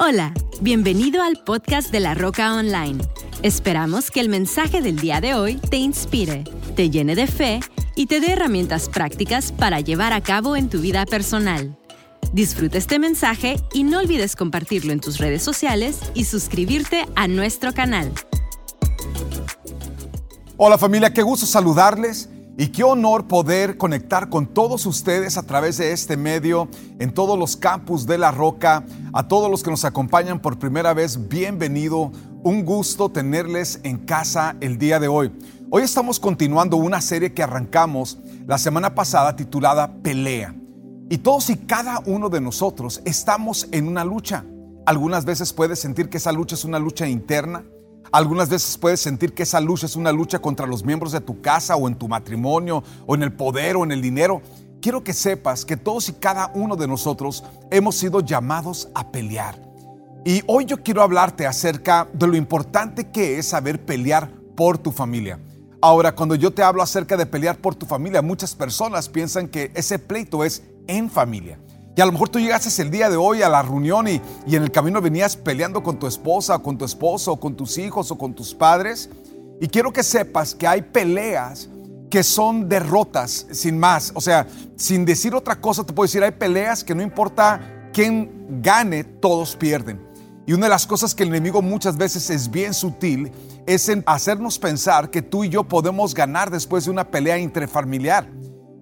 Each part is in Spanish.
Hola, bienvenido al podcast de La Roca Online. Esperamos que el mensaje del día de hoy te inspire, te llene de fe y te dé herramientas prácticas para llevar a cabo en tu vida personal. Disfruta este mensaje y no olvides compartirlo en tus redes sociales y suscribirte a nuestro canal. Hola familia, qué gusto saludarles. Y qué honor poder conectar con todos ustedes a través de este medio, en todos los campus de La Roca. A todos los que nos acompañan por primera vez, bienvenido. Un gusto tenerles en casa el día de hoy. Hoy estamos continuando una serie que arrancamos la semana pasada titulada Pelea. Y todos y cada uno de nosotros estamos en una lucha. Algunas veces puedes sentir que esa lucha es una lucha interna algunas veces puedes sentir que esa lucha es una lucha contra los miembros de tu casa o en tu matrimonio o en el poder o en el dinero. Quiero que sepas que todos y cada uno de nosotros hemos sido llamados a pelear. Y hoy yo quiero hablarte acerca de lo importante que es saber pelear por tu familia. Ahora, cuando yo te hablo acerca de pelear por tu familia, muchas personas piensan que ese pleito es en familia. Y a lo mejor tú llegaste el día de hoy a la reunión y, en el camino venías peleando con tu esposa, o con tu esposo, o con tus hijos, o con tus padres. Y quiero que sepas que hay peleas que son derrotas, sin más. O sea, sin decir otra cosa, te puedo decir, hay peleas que no importa quién gane, todos pierden. Y una de las cosas que el enemigo muchas veces es bien sutil es en hacernos pensar que tú y yo podemos ganar después de una pelea intrafamiliar.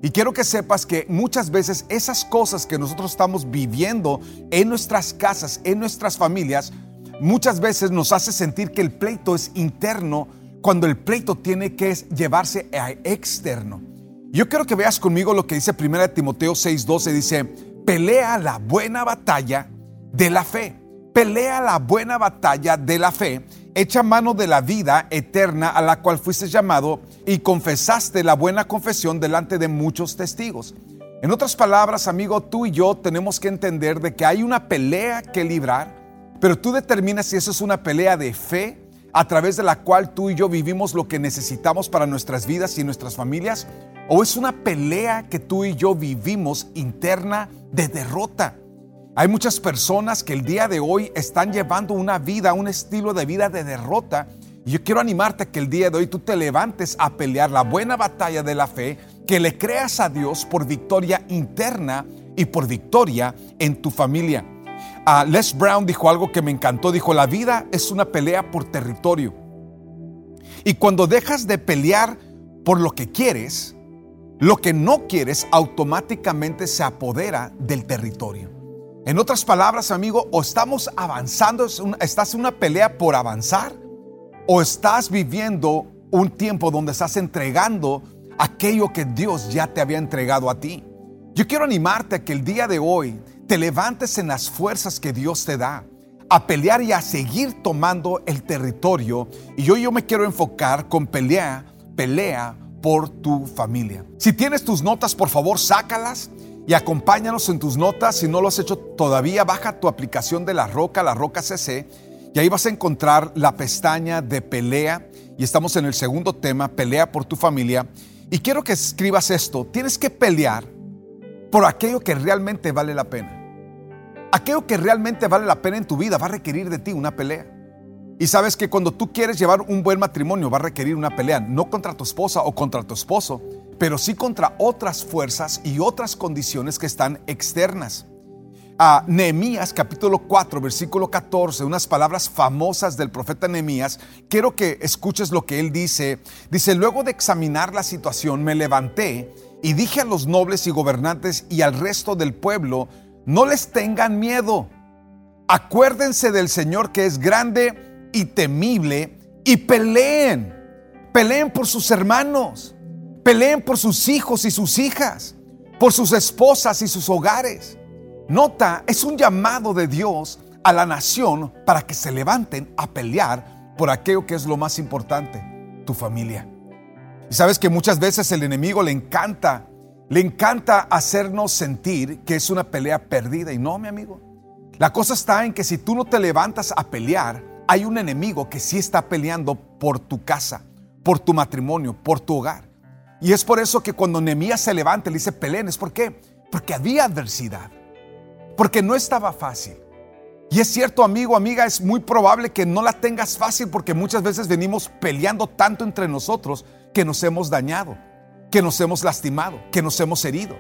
Y quiero que sepas que muchas veces esas cosas que nosotros estamos viviendo en nuestras casas, en nuestras familias, muchas veces nos hace sentir que el pleito es interno cuando el pleito tiene que llevarse a externo. Yo quiero que veas conmigo lo que dice 1 Timoteo 6:12, dice, pelea la buena batalla de la fe, pelea la buena batalla de la fe echa mano de la vida eterna a la cual fuiste llamado y confesaste la buena confesión delante de muchos testigos. En otras palabras, amigo, tú y yo tenemos que entender de que hay una pelea que librar, pero tú determinas si eso es una pelea de fe a través de la cual tú y yo vivimos lo que necesitamos para nuestras vidas y nuestras familias, o es una pelea que tú y yo vivimos interna de derrota. Hay muchas personas que el día de hoy están llevando una vida, un estilo de vida de derrota. Y yo quiero animarte que el día de hoy tú te levantes a pelear la buena batalla de la fe, que le creas a Dios por victoria interna y por victoria en tu familia. Uh, Les Brown dijo algo que me encantó. Dijo, la vida es una pelea por territorio. Y cuando dejas de pelear por lo que quieres, lo que no quieres automáticamente se apodera del territorio. En otras palabras, amigo, o estamos avanzando, estás en una pelea por avanzar, o estás viviendo un tiempo donde estás entregando aquello que Dios ya te había entregado a ti. Yo quiero animarte a que el día de hoy te levantes en las fuerzas que Dios te da, a pelear y a seguir tomando el territorio. Y hoy yo me quiero enfocar con pelea, pelea por tu familia. Si tienes tus notas, por favor, sácalas y acompáñanos en tus notas. Si no lo has hecho todavía, baja tu aplicación de La Roca, La Roca CC, y ahí vas a encontrar la pestaña de pelea. Y estamos en el segundo tema, pelea por tu familia. Y quiero que escribas esto, tienes que pelear por aquello que realmente vale la pena. Aquello que realmente vale la pena en tu vida va a requerir de ti una pelea. Y sabes que cuando tú quieres llevar un buen matrimonio va a requerir una pelea, no contra tu esposa o contra tu esposo, pero sí contra otras fuerzas y otras condiciones que están externas. A Nehemías capítulo 4 versículo 14, unas palabras famosas del profeta Nehemías, quiero que escuches lo que él dice. Dice, luego de examinar la situación me levanté y dije a los nobles y gobernantes y al resto del pueblo, no les tengan miedo, acuérdense del Señor que es grande y temible y peleen, peleen por sus hermanos Peleen por sus hijos y sus hijas, por sus esposas y sus hogares. Nota, es un llamado de Dios a la nación para que se levanten a pelear por aquello que es lo más importante, tu familia. Y sabes que muchas veces el enemigo le encanta, le encanta hacernos sentir que es una pelea perdida. Y no, mi amigo. La cosa está en que si tú no te levantas a pelear, hay un enemigo que sí está peleando por tu casa, por tu matrimonio, por tu hogar. Y es por eso que cuando Nehemías se levanta, le dice peleen. ¿Es por qué? Porque había adversidad. Porque no estaba fácil. Y es cierto, amigo, amiga, es muy probable que no la tengas fácil porque muchas veces venimos peleando tanto entre nosotros que nos hemos dañado, que nos hemos lastimado, que nos hemos herido.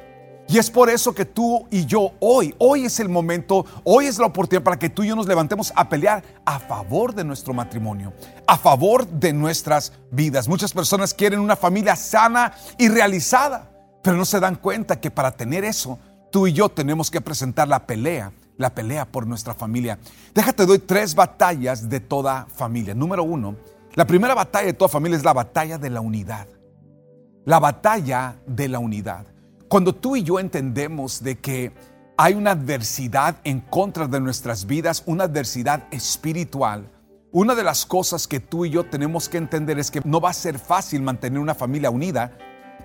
Y es por eso que tú y yo hoy, hoy es el momento, hoy es la oportunidad para que tú y yo nos levantemos a pelear a favor de nuestro matrimonio, a favor de nuestras vidas. Muchas personas quieren una familia sana y realizada, pero no se dan cuenta que para tener eso, tú y yo tenemos que presentar la pelea, la pelea por nuestra familia. Déjate, doy tres batallas de toda familia. Número uno, la primera batalla de toda familia es la batalla de la unidad. La batalla de la unidad. Cuando tú y yo entendemos de que hay una adversidad en contra de nuestras vidas, una adversidad espiritual, una de las cosas que tú y yo tenemos que entender es que no va a ser fácil mantener una familia unida,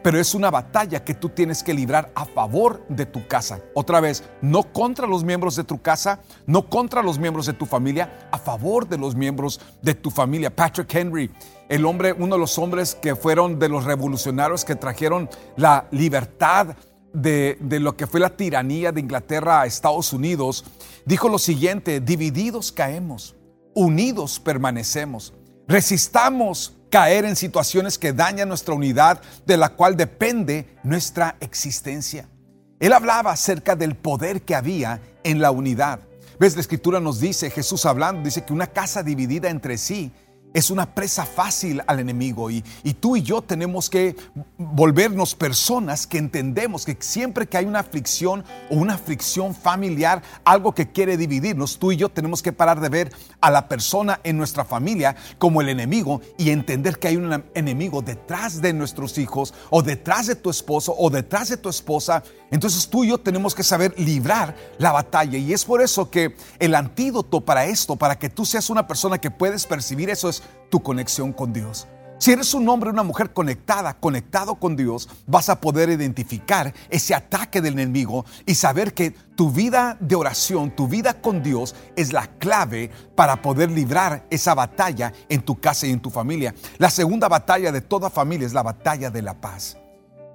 pero es una batalla que tú tienes que librar a favor de tu casa. Otra vez, no contra los miembros de tu casa, no contra los miembros de tu familia, a favor de los miembros de tu familia. Patrick Henry, el hombre, uno de los hombres que fueron de los revolucionarios que trajeron la libertad de, de, lo que fue la tiranía de Inglaterra a Estados Unidos, dijo lo siguiente, divididos caemos, unidos permanecemos, resistamos caer en situaciones que dañan nuestra unidad, de la cual depende nuestra existencia. Él hablaba acerca del poder que había en la unidad. ¿Ves? La escritura nos dice, Jesús hablando, dice que una casa dividida entre sí es una presa fácil al enemigo y, tú y yo tenemos que volvernos personas que entendemos que siempre que hay una aflicción o una aflicción familiar, algo que quiere dividirnos, tú y yo tenemos que parar de ver a la persona en nuestra familia como el enemigo y entender que hay un enemigo detrás de nuestros hijos o detrás de tu esposo o detrás de tu esposa. Entonces tú y yo tenemos que saber librar la batalla y es por eso que el antídoto para esto, para que tú seas una persona que puedes percibir eso es tu conexión con Dios. Si eres un hombre o una mujer conectada, conectado con Dios, vas a poder identificar ese ataque del enemigo y saber que tu vida de oración, tu vida con Dios es la clave para poder librar esa batalla en tu casa y en tu familia. La segunda batalla de toda familia es la batalla de la paz.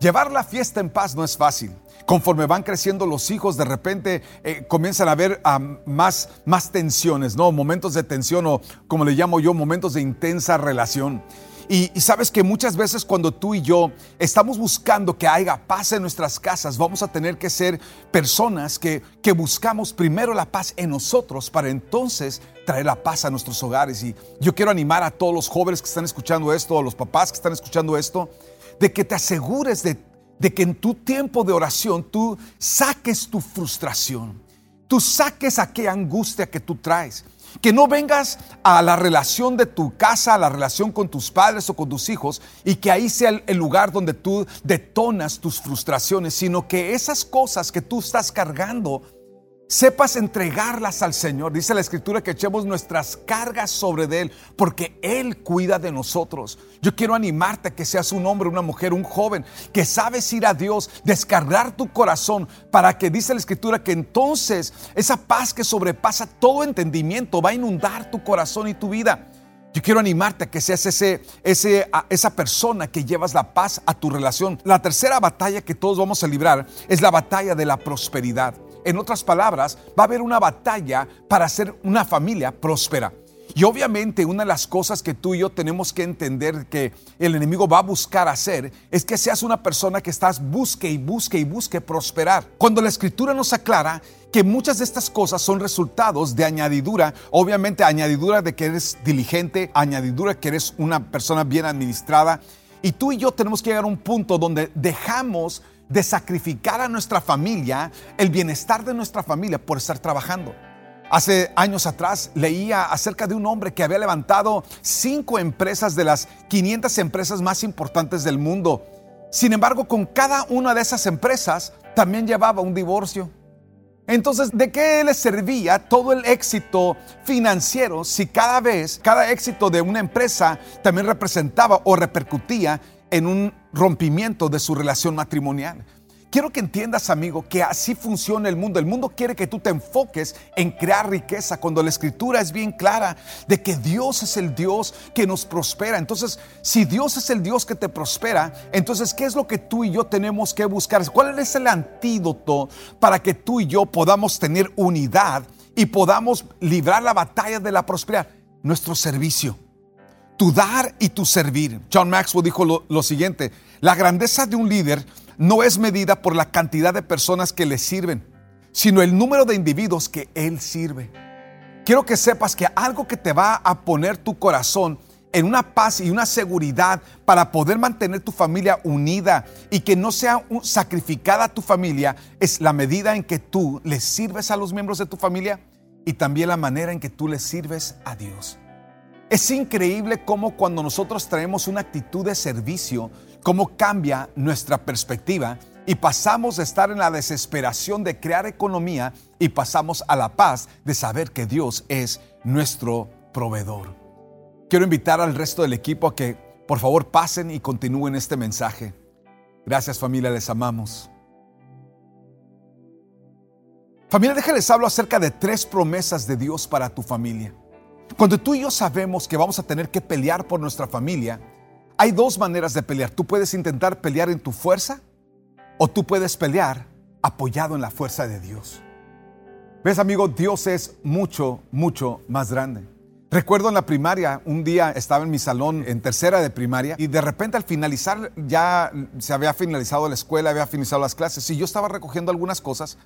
Llevar la fiesta en paz no es fácil. Conforme van creciendo los hijos, de repente eh, comienzan a haber más, más tensiones, ¿no? Momentos de tensión o, como le llamo yo, momentos de intensa relación. Y, sabes que muchas veces cuando tú y yo estamos buscando que haya paz en nuestras casas, vamos a tener que ser personas que, que buscamos primero la paz en nosotros para entonces traer la paz a nuestros hogares. Y yo quiero animar a todos los jóvenes que están escuchando esto, a los papás que están escuchando esto, de que te asegures de, que en tu tiempo de oración tú saques tu frustración, tú saques aquella angustia que tú traes. Que no vengas a la relación de tu casa, a la relación con tus padres o con tus hijos y que ahí sea el, lugar donde tú detonas tus frustraciones, sino que esas cosas que tú estás cargando sepas entregarlas al Señor. Dice la Escritura que echemos nuestras cargas sobre Él, porque Él cuida de nosotros. Yo quiero animarte a que seas un hombre, una mujer, un joven, que sabes ir a Dios, descargar tu corazón, para que dice la Escritura que entonces esa paz que sobrepasa todo entendimiento va a inundar tu corazón y tu vida. Yo quiero animarte a que seas ese, ese, esa persona que llevas la paz a tu relación. La tercera batalla que todos vamos a librar es la batalla de la prosperidad. En otras palabras, va a haber una batalla para ser una familia próspera. Y obviamente una de las cosas que tú y yo tenemos que entender que el enemigo va a buscar hacer es que seas una persona que estás busque y busque y busque prosperar. Cuando la escritura nos aclara que muchas de estas cosas son resultados de añadidura, obviamente añadidura de que eres diligente, añadidura que eres una persona bien administrada. Y tú y yo tenemos que llegar a un punto donde dejamos de sacrificar a nuestra familia, el bienestar de nuestra familia por estar trabajando. Hace años atrás leía acerca de un hombre que había levantado cinco empresas de las 500 empresas más importantes del mundo. Sin embargo, con cada una de esas empresas también llevaba un divorcio. Entonces, ¿de qué le servía todo el éxito financiero si cada vez, cada éxito de una empresa también representaba o repercutía en un rompimiento de su relación matrimonial. Quiero que entiendas, amigo, que así funciona el mundo. El mundo quiere que tú te enfoques en crear riqueza cuando la escritura es bien clara de que Dios es el Dios que nos prospera. Entonces, si Dios es el Dios que te prospera, entonces, ¿qué es lo que tú y yo tenemos que buscar? ¿Cuál es el antídoto para que tú y yo podamos tener unidad y podamos librar la batalla de la prosperidad? Nuestro servicio. Tu dar y tu servir. John Maxwell dijo lo, siguiente, la grandeza de un líder no es medida por la cantidad de personas que le sirven, sino el número de individuos que él sirve. Quiero que sepas que algo que te va a poner tu corazón en una paz y una seguridad para poder mantener tu familia unida y que no sea sacrificada tu familia es la medida en que tú le sirves a los miembros de tu familia y también la manera en que tú le sirves a Dios. Es increíble cómo cuando nosotros traemos una actitud de servicio, cómo cambia nuestra perspectiva y pasamos de estar en la desesperación de crear economía y pasamos a la paz de saber que Dios es nuestro proveedor. Quiero invitar al resto del equipo a que por favor pasen y continúen este mensaje. Gracias familia, les amamos. Familia, déjales hablo acerca de tres promesas de Dios para tu familia. Cuando tú y yo sabemos que vamos a tener que pelear por nuestra familia, hay dos maneras de pelear. Tú puedes intentar pelear en tu fuerza o tú puedes pelear apoyado en la fuerza de Dios. ¿Ves, amigo? Dios es mucho, mucho más grande. Recuerdo en la primaria, un día estaba en mi salón en tercera de primaria y de repente al finalizar ya se había finalizado la escuela, había finalizado las clases y yo estaba recogiendo algunas cosas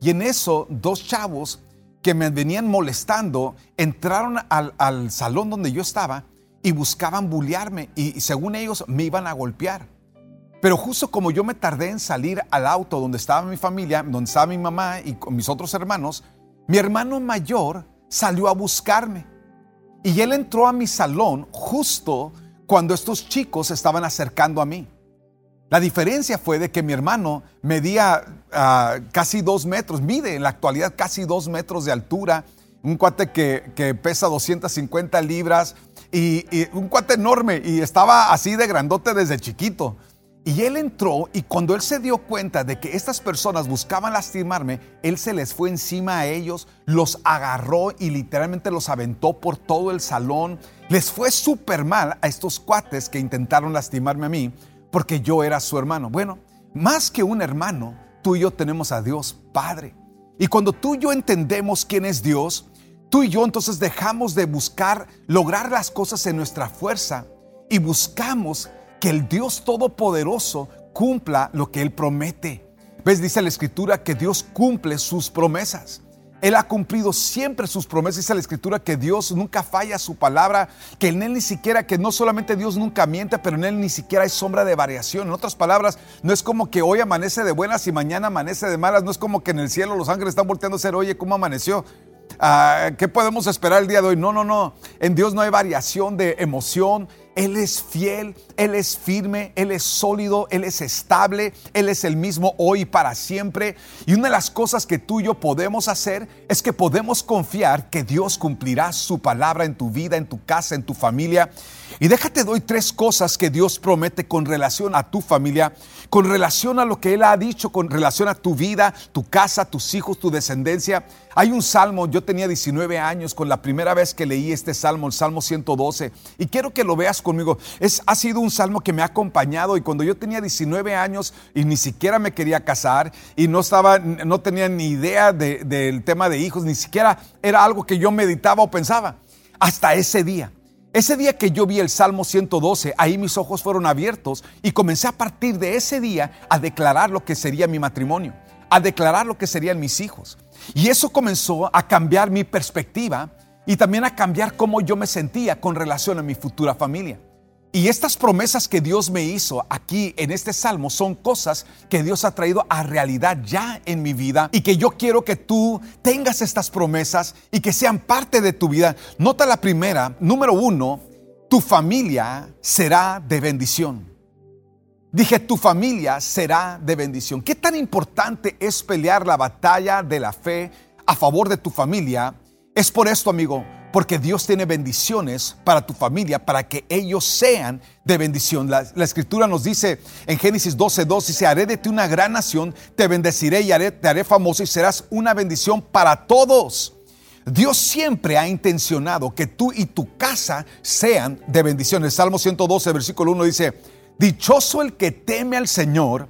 y en eso dos chavos que me venían molestando entraron al, salón donde yo estaba y buscaban bullearme y según ellos me iban a golpear. Pero justo como yo me tardé en salir al auto donde estaba mi familia, donde estaba mi mamá y con mis otros hermanos, mi hermano mayor salió a buscarme. Y él entró a mi salón justo cuando estos chicos estaban acercando a mí. La diferencia fue de que mi hermano medía ah, casi dos metros, mide en la actualidad casi dos metros de altura, un cuate que, pesa 250 libras y, y, un cuate enorme y estaba así de grandote desde chiquito. Y él entró y cuando él se dio cuenta de que estas personas buscaban lastimarme, él se les fue encima a ellos, los agarró y literalmente los aventó por todo el salón. Les fue súper mal a estos cuates que intentaron lastimarme a mí porque yo era su hermano. Bueno, más que un hermano, tú y yo tenemos a Dios Padre. Y cuando tú y yo entendemos quién es Dios, tú y yo entonces dejamos de buscar lograr las cosas en nuestra fuerza y buscamos que el Dios Todopoderoso cumpla lo que Él promete. ¿Ves? Dice la Escritura que Dios cumple sus promesas. Él ha cumplido siempre sus promesas. Dice la Escritura que Dios nunca falla su palabra, que en Él ni siquiera, que no solamente Dios nunca miente, pero en Él ni siquiera hay sombra de variación. En otras palabras, no es como que hoy amanece de buenas y mañana amanece de malas. No es como que en el cielo los ángeles están volteando a ser, oye, ¿cómo amaneció? Ah, ¿Qué podemos esperar el día de hoy? No, no, no. En Dios no hay variación de emoción. Él es fiel, Él es firme, Él es sólido, Él es estable, Él es el mismo hoy y para siempre. Y una de las cosas que tú y yo podemos hacer es que podemos confiar que Dios cumplirá su palabra en tu vida, en tu casa, en tu familia. Y déjate doy tres cosas que Dios promete con relación a tu familia, con relación a lo que Él ha dicho, con relación a tu vida, tu casa, tus hijos, tu descendencia. Hay un salmo, yo tenía 19 años con la primera vez que leí este salmo, el Salmo 112, y quiero que lo veas conmigo. Es, ha sido un salmo que me ha acompañado y cuando yo tenía 19 años y ni siquiera me quería casar y no, estaba, no tenía ni idea del tema de hijos, ni siquiera era algo que yo meditaba o pensaba. Hasta ese día. Ese día que yo vi el Salmo 112, ahí mis ojos fueron abiertos y comencé a partir de ese día a declarar lo que sería mi matrimonio, a declarar lo que serían mis hijos. Y eso comenzó a cambiar mi perspectiva y también a cambiar cómo yo me sentía con relación a mi futura familia. Y estas promesas que Dios me hizo aquí en este salmo son cosas que Dios ha traído a realidad ya en mi vida y que yo quiero que tú tengas estas promesas y que sean parte de tu vida. Nota la primera, número uno, tu familia será de bendición. Dije, tu familia será de bendición. ¿Qué tan importante es pelear la batalla de la fe a favor de tu familia? Es por esto, amigo, porque Dios tiene bendiciones para tu familia, para que ellos sean de bendición. La, escritura nos dice en Génesis 12:2, dice, haré de ti una gran nación, te bendeciré y haré, te haré famoso y serás una bendición para todos. Dios siempre ha intencionado que tú y tu casa sean de bendición. El Salmo 112, versículo 1 dice, Dichoso el que teme al Señor,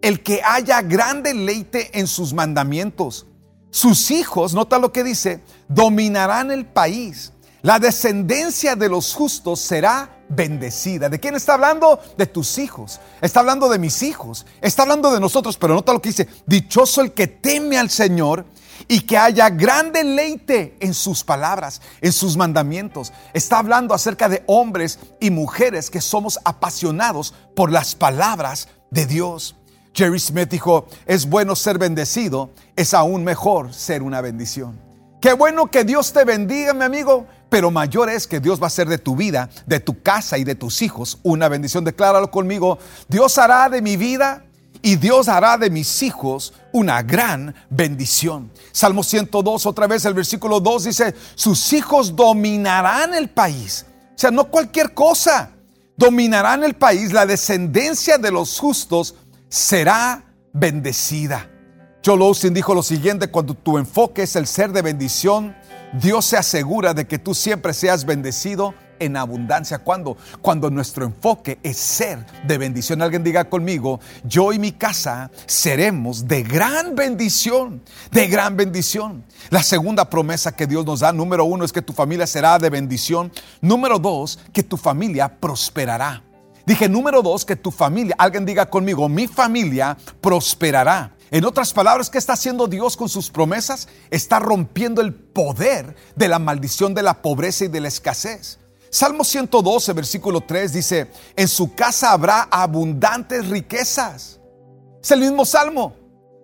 el que haya gran deleite en sus mandamientos. Sus hijos, nota lo que dice, dominarán el país. La descendencia de los justos será bendecida. ¿De quién está hablando? De tus hijos. Está hablando de mis hijos. Está hablando de nosotros, pero nota lo que dice. Dichoso el que teme al Señor y que haya gran deleite en sus palabras, en sus mandamientos. Está hablando acerca de hombres y mujeres que somos apasionados por las palabras de Dios. Jerry Smith dijo, es bueno ser bendecido, es aún mejor ser una bendición. Qué bueno que Dios te bendiga, mi amigo, pero mayor es que Dios va a hacer de tu vida, de tu casa y de tus hijos una bendición. Decláralo conmigo, Dios hará de mi vida y Dios hará de mis hijos una gran bendición. Salmo 102, otra vez el versículo 2 dice, sus hijos dominarán el país. O sea, no cualquier cosa. Dominarán el país, la descendencia de los justos será bendecida. Joel Austin dijo lo siguiente, cuando tu enfoque es el ser de bendición, Dios se asegura de que tú siempre seas bendecido en abundancia. ¿Cuándo? Cuando nuestro enfoque es ser de bendición. Alguien diga conmigo, yo y mi casa seremos de gran bendición, de gran bendición. La segunda promesa que Dios nos da, número uno, es que tu familia será de bendición. Número dos, que tu familia prosperará. Dije, número dos, que tu familia, alguien diga conmigo, mi familia prosperará. En otras palabras, ¿qué está haciendo Dios con sus promesas? Está rompiendo el poder de la maldición de la pobreza y de la escasez. Salmo 112, versículo 3 dice, en su casa habrá abundantes riquezas. Es el mismo salmo.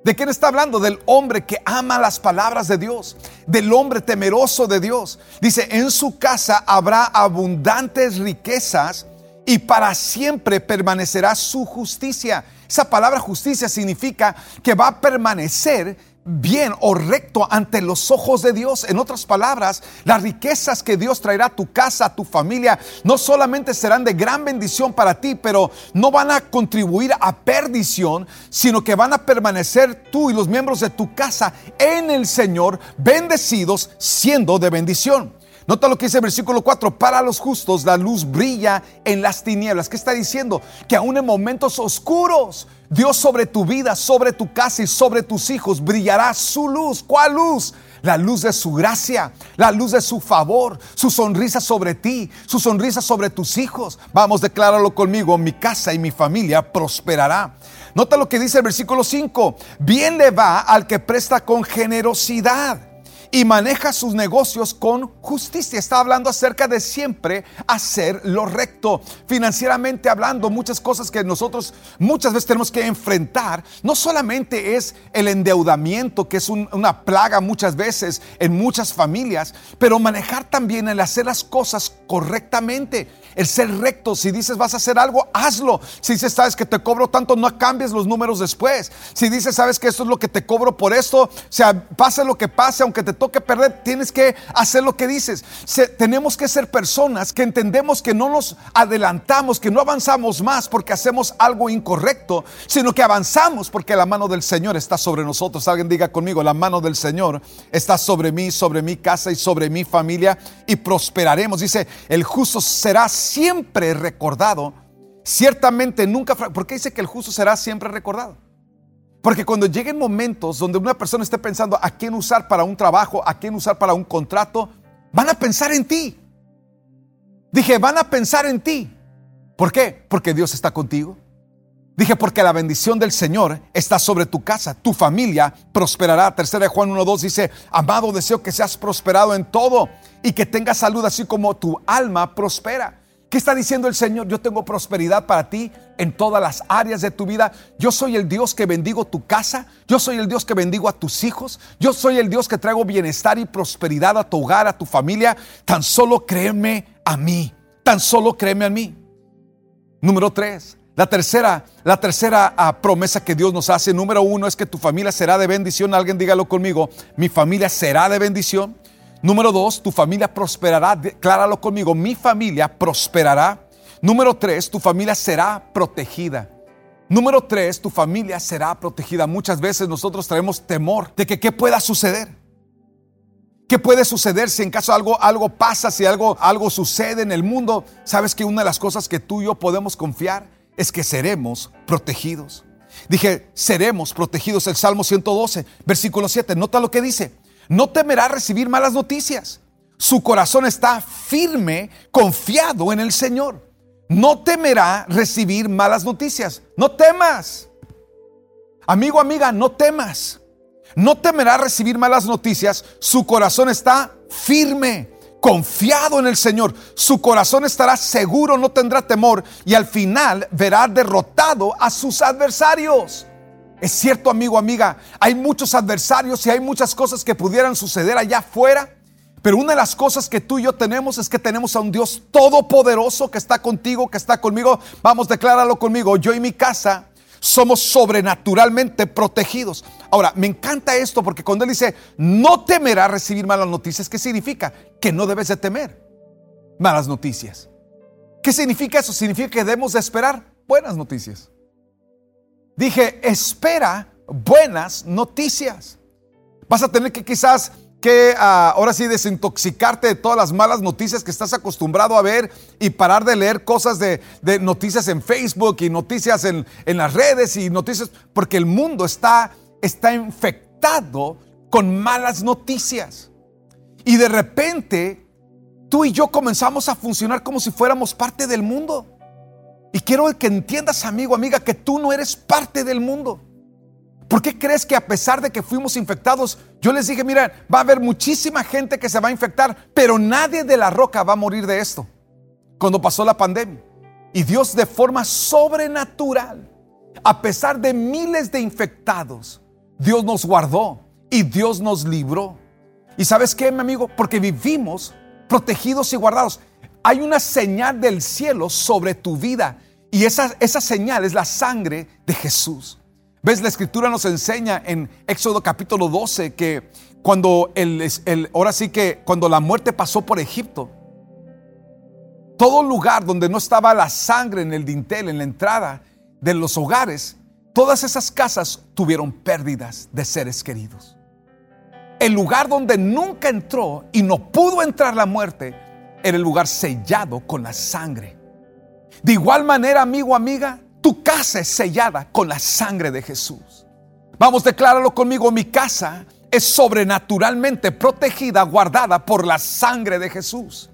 ¿De quién está hablando? Del hombre que ama las palabras de Dios, del hombre temeroso de Dios. Dice, en su casa habrá abundantes riquezas y para siempre permanecerá su justicia. Esa palabra justicia significa que va a permanecer bien o recto ante los ojos de Dios. En otras palabras, las riquezas que Dios traerá a tu casa, a tu familia, no solamente serán de gran bendición para ti, pero no van a contribuir a perdición, sino que van a permanecer tú y los miembros de tu casa en el Señor, bendecidos, siendo de bendición. Nota lo que dice el versículo 4, para los justos la luz brilla en las tinieblas. ¿Qué está diciendo? Que aún en momentos oscuros, Dios sobre tu vida, sobre tu casa y sobre tus hijos brillará su luz. ¿Cuál luz? La luz de su gracia, la luz de su favor, su sonrisa sobre ti, su sonrisa sobre tus hijos. Vamos, decláralo conmigo, mi casa y mi familia prosperará. Nota lo que dice el versículo 5, bien le va al que presta con generosidad y maneja sus negocios con justicia. Está hablando acerca de siempre hacer lo recto. Financieramente hablando, muchas cosas que nosotros muchas veces tenemos que enfrentar, no solamente es el endeudamiento, que es una plaga muchas veces en muchas familias, pero manejar también el hacer las cosas correctamente, el ser recto. Si dices vas a hacer algo, hazlo. Si dices, sabes que te cobro tanto, no cambies los números después. Si dices, sabes que esto es lo que te cobro por esto, o sea, pase lo que pase, aunque te toque perder, tienes que hacer lo que dices. tenemos que ser personas que entendemos que no nos adelantamos, que no avanzamos más porque hacemos algo incorrecto, sino que avanzamos porque la mano del Señor está sobre nosotros. Alguien diga conmigo, la mano del Señor está sobre mí, sobre mi casa y sobre mi familia y prosperaremos. Dice, el justo será siempre recordado. Ciertamente nunca... ¿Por qué dice que el justo será siempre recordado? Porque cuando lleguen momentos donde una persona esté pensando a quién usar para un trabajo, a quién usar para un contrato, van a pensar en ti. Dije, van a pensar en ti. ¿Por qué? Porque Dios está contigo. Dije, porque la bendición del Señor está sobre tu casa, tu familia prosperará. Tercera de Juan 1.2 dice, amado, deseo que seas prosperado en todo y que tengas salud así como tu alma prospera. ¿Qué está diciendo el Señor? Yo tengo prosperidad para ti en todas las áreas de tu vida. Yo soy el Dios que bendigo tu casa. Yo soy el Dios que bendigo a tus hijos. Yo soy el Dios que traigo bienestar y prosperidad a tu hogar, a tu familia. Tan solo créeme a mí. Tan solo créeme a mí. Número tres. La tercera, la tercera ah, promesa que Dios nos hace, número uno, es que tu familia será de bendición. Alguien dígalo conmigo. Mi familia será de bendición. Número dos, tu familia prosperará. Decláralo conmigo, mi familia prosperará. Número tres, tu familia será protegida. Número tres, tu familia será protegida. Muchas veces nosotros traemos temor de que qué pueda suceder. ¿Qué puede suceder si en caso algo, algo pasa, si algo, algo sucede en el mundo? Sabes que una de las cosas que tú y yo podemos confiar es que seremos protegidos. Dije, seremos protegidos. El Salmo 112, versículo 7. Nota lo que dice. No temerá recibir malas noticias. Su corazón está firme, confiado en el Señor. No temerá recibir malas noticias. No temas. Amigo, amiga, no temas. No temerá recibir malas noticias. Su corazón está firme, confiado en el Señor. Su corazón estará seguro, no tendrá temor y al final verá derrotado a sus adversarios. Es cierto, amigo, amiga, hay muchos adversarios y hay muchas cosas que pudieran suceder allá afuera. Pero una de las cosas que tú y yo tenemos es que tenemos a un Dios todopoderoso que está contigo, que está conmigo. Vamos, decláralo conmigo. Yo y mi casa somos sobrenaturalmente protegidos. Ahora, me encanta esto porque cuando él dice, no temerá recibir malas noticias, ¿qué significa? Que no debes de temer malas noticias. ¿Qué significa eso? Significa que debemos de esperar buenas noticias. Dije, espera buenas noticias. Vas a tener que quizás que ah, ahora sí desintoxicarte de todas las malas noticias que estás acostumbrado a ver y parar de leer cosas de, noticias en Facebook y noticias en, las redes y noticias, porque el mundo está, está infectado con malas noticias. Y de repente tú y yo comenzamos a funcionar como si fuéramos parte del mundo. Y quiero que entiendas, amigo, amiga, que tú no eres parte del mundo. ¿Por qué crees que a pesar de que fuimos infectados, yo les dije, mira, va a haber muchísima gente que se va a infectar, pero nadie de la roca va a morir de esto? Cuando pasó la pandemia. Y Dios de forma sobrenatural, a pesar de miles de infectados, Dios nos guardó y Dios nos libró. ¿Y sabes qué, mi amigo? Porque vivimos protegidos y guardados. Hay una señal del cielo sobre tu vida y esa, esa señal es la sangre de Jesús. ¿Ves? La escritura nos enseña en Éxodo capítulo 12 que cuando el, el, ahora sí que cuando la muerte pasó por Egipto, todo lugar donde no estaba la sangre en el dintel, en la entrada de los hogares, todas esas casas tuvieron pérdidas de seres queridos. El lugar donde nunca entró y no pudo entrar la muerte era el lugar sellado con la sangre. De igual manera, amigo, amiga, tu casa es sellada con la sangre de Jesús. Vamos, decláralo conmigo. Mi casa es sobrenaturalmente protegida, guardada por la sangre de Jesús.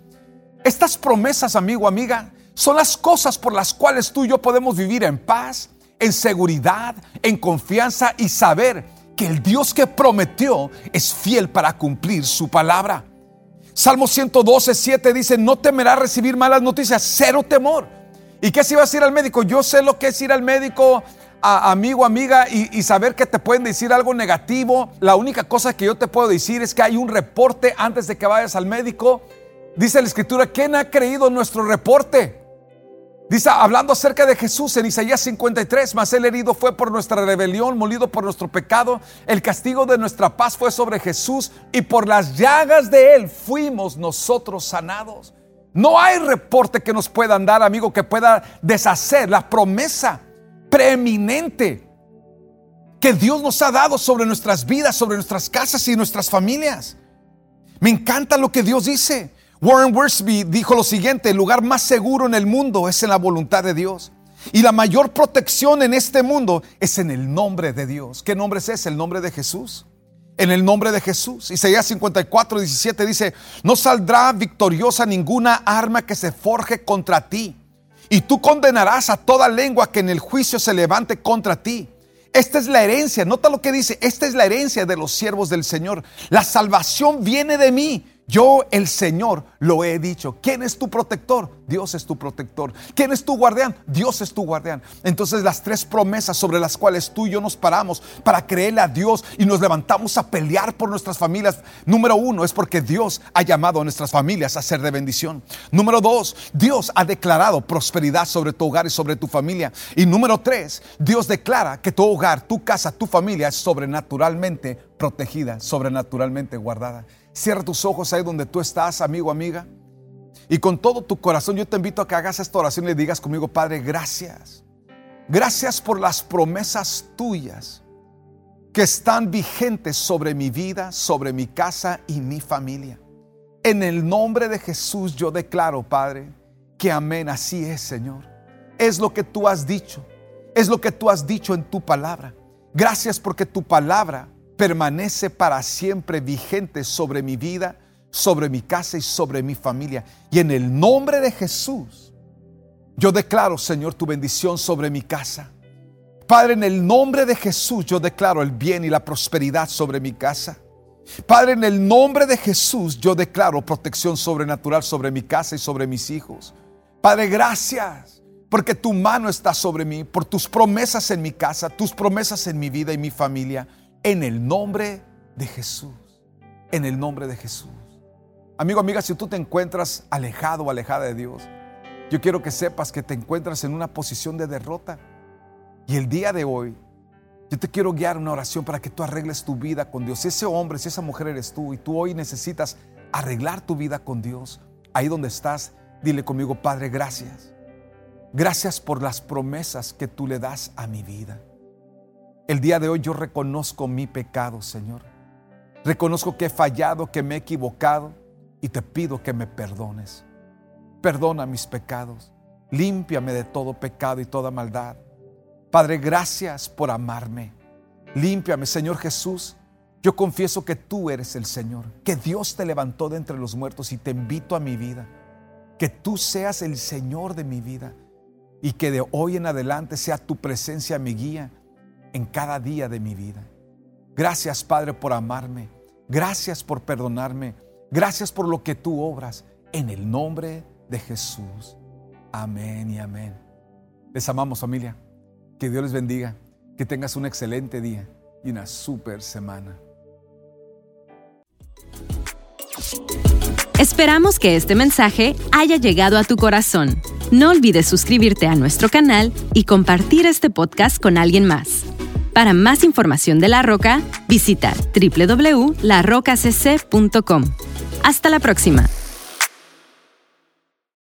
Estas promesas, amigo, amiga, son las cosas por las cuales tú y yo podemos vivir en paz, en seguridad, en confianza y saber que el Dios que prometió es fiel para cumplir su palabra. Salmo 112, 7 dice, no temerá recibir malas noticias, cero temor ¿Y qué si vas a ir al médico? Yo sé lo que es ir al médico, amigo, amiga, y, y, saber que te pueden decir algo negativo. La única cosa que yo te puedo decir es que hay un reporte antes de que vayas al médico. Dice la escritura, ¿quién ha creído nuestro reporte? Dice, hablando acerca de Jesús en Isaías 53, mas el herido fue por nuestra rebelión, molido por nuestro pecado, el castigo de nuestra paz fue sobre Jesús y por las llagas de él fuimos nosotros sanados. No hay reporte que nos puedan dar, amigo, que pueda deshacer la promesa preeminente que Dios nos ha dado sobre nuestras vidas, sobre nuestras casas y nuestras familias. Me encanta lo que Dios dice. Warren Worsby dijo lo siguiente, el lugar más seguro en el mundo es en la voluntad de Dios. Y la mayor protección en este mundo es en el nombre de Dios. ¿Qué nombre es ese? El nombre de Jesús en el nombre de Jesús. Isaías 54, 17 dice, no saldrá victoriosa ninguna arma que se forje contra ti. Y tú condenarás a toda lengua que en el juicio se levante contra ti. Esta es la herencia, nota lo que dice, esta es la herencia de los siervos del Señor. La salvación viene de mí yo, el Señor, lo he dicho. ¿Quién es tu protector? Dios es tu protector. ¿Quién es tu guardián? Dios es tu guardián. Entonces las tres promesas sobre las cuales tú y yo nos paramos para creerle a Dios y nos levantamos a pelear por nuestras familias. Número uno es porque Dios ha llamado a nuestras familias a ser de bendición. Número dos, Dios ha declarado prosperidad sobre tu hogar y sobre tu familia. Y número tres, Dios declara que tu hogar, tu casa, tu familia es sobrenaturalmente protegida, sobrenaturalmente guardada. Cierra tus ojos ahí donde tú estás, amigo, amiga. Y con todo tu corazón yo te invito a que hagas esta oración y le digas conmigo, Padre, gracias. Gracias por las promesas tuyas que están vigentes sobre mi vida, sobre mi casa y mi familia. En el nombre de Jesús yo declaro, Padre, que amén, así es, Señor. Es lo que tú has dicho. Es lo que tú has dicho en tu palabra. Gracias porque tu palabra permanece para siempre vigente sobre mi vida, sobre mi casa y sobre mi familia. Y en el nombre de Jesús, yo declaro, Señor, tu bendición sobre mi casa. Padre, en el nombre de Jesús, yo declaro el bien y la prosperidad sobre mi casa. Padre, en el nombre de Jesús, yo declaro protección sobrenatural sobre mi casa y sobre mis hijos. Padre, gracias porque tu mano está sobre mí, por tus promesas en mi casa, tus promesas en mi vida y mi familia, en el nombre de Jesús. En el nombre de Jesús. Amigo, amiga, si tú te encuentras alejado o alejada de Dios, yo quiero que sepas que te encuentras en una posición de derrota. Y el día de hoy, yo te quiero guiar una oración para que tú arregles tu vida con Dios. Si ese hombre, si esa mujer eres tú y tú hoy necesitas arreglar tu vida con Dios, ahí donde estás, dile conmigo, Padre, gracias. Gracias por las promesas que tú le das a mi vida. El día de hoy yo reconozco mi pecado, Señor. Reconozco que he fallado, que me he equivocado y te pido que me perdones. Perdona mis pecados. Límpiame de todo pecado y toda maldad. Padre, gracias por amarme. Límpiame, Señor Jesús. Yo confieso que tú eres el Señor, que Dios te levantó de entre los muertos y te invito a mi vida. Que tú seas el Señor de mi vida y que de hoy en adelante sea tu presencia mi guía en cada día de mi vida. Gracias Padre por amarme, gracias por perdonarme, gracias por lo que tú obras en el nombre de Jesús. Amén y amén. Les amamos familia, que Dios les bendiga, que tengas un excelente día y una super semana. Esperamos que este mensaje haya llegado a tu corazón. No olvides suscribirte a nuestro canal y compartir este podcast con alguien más. Para más información de La Roca, visita www.larocacc.com. Hasta la próxima.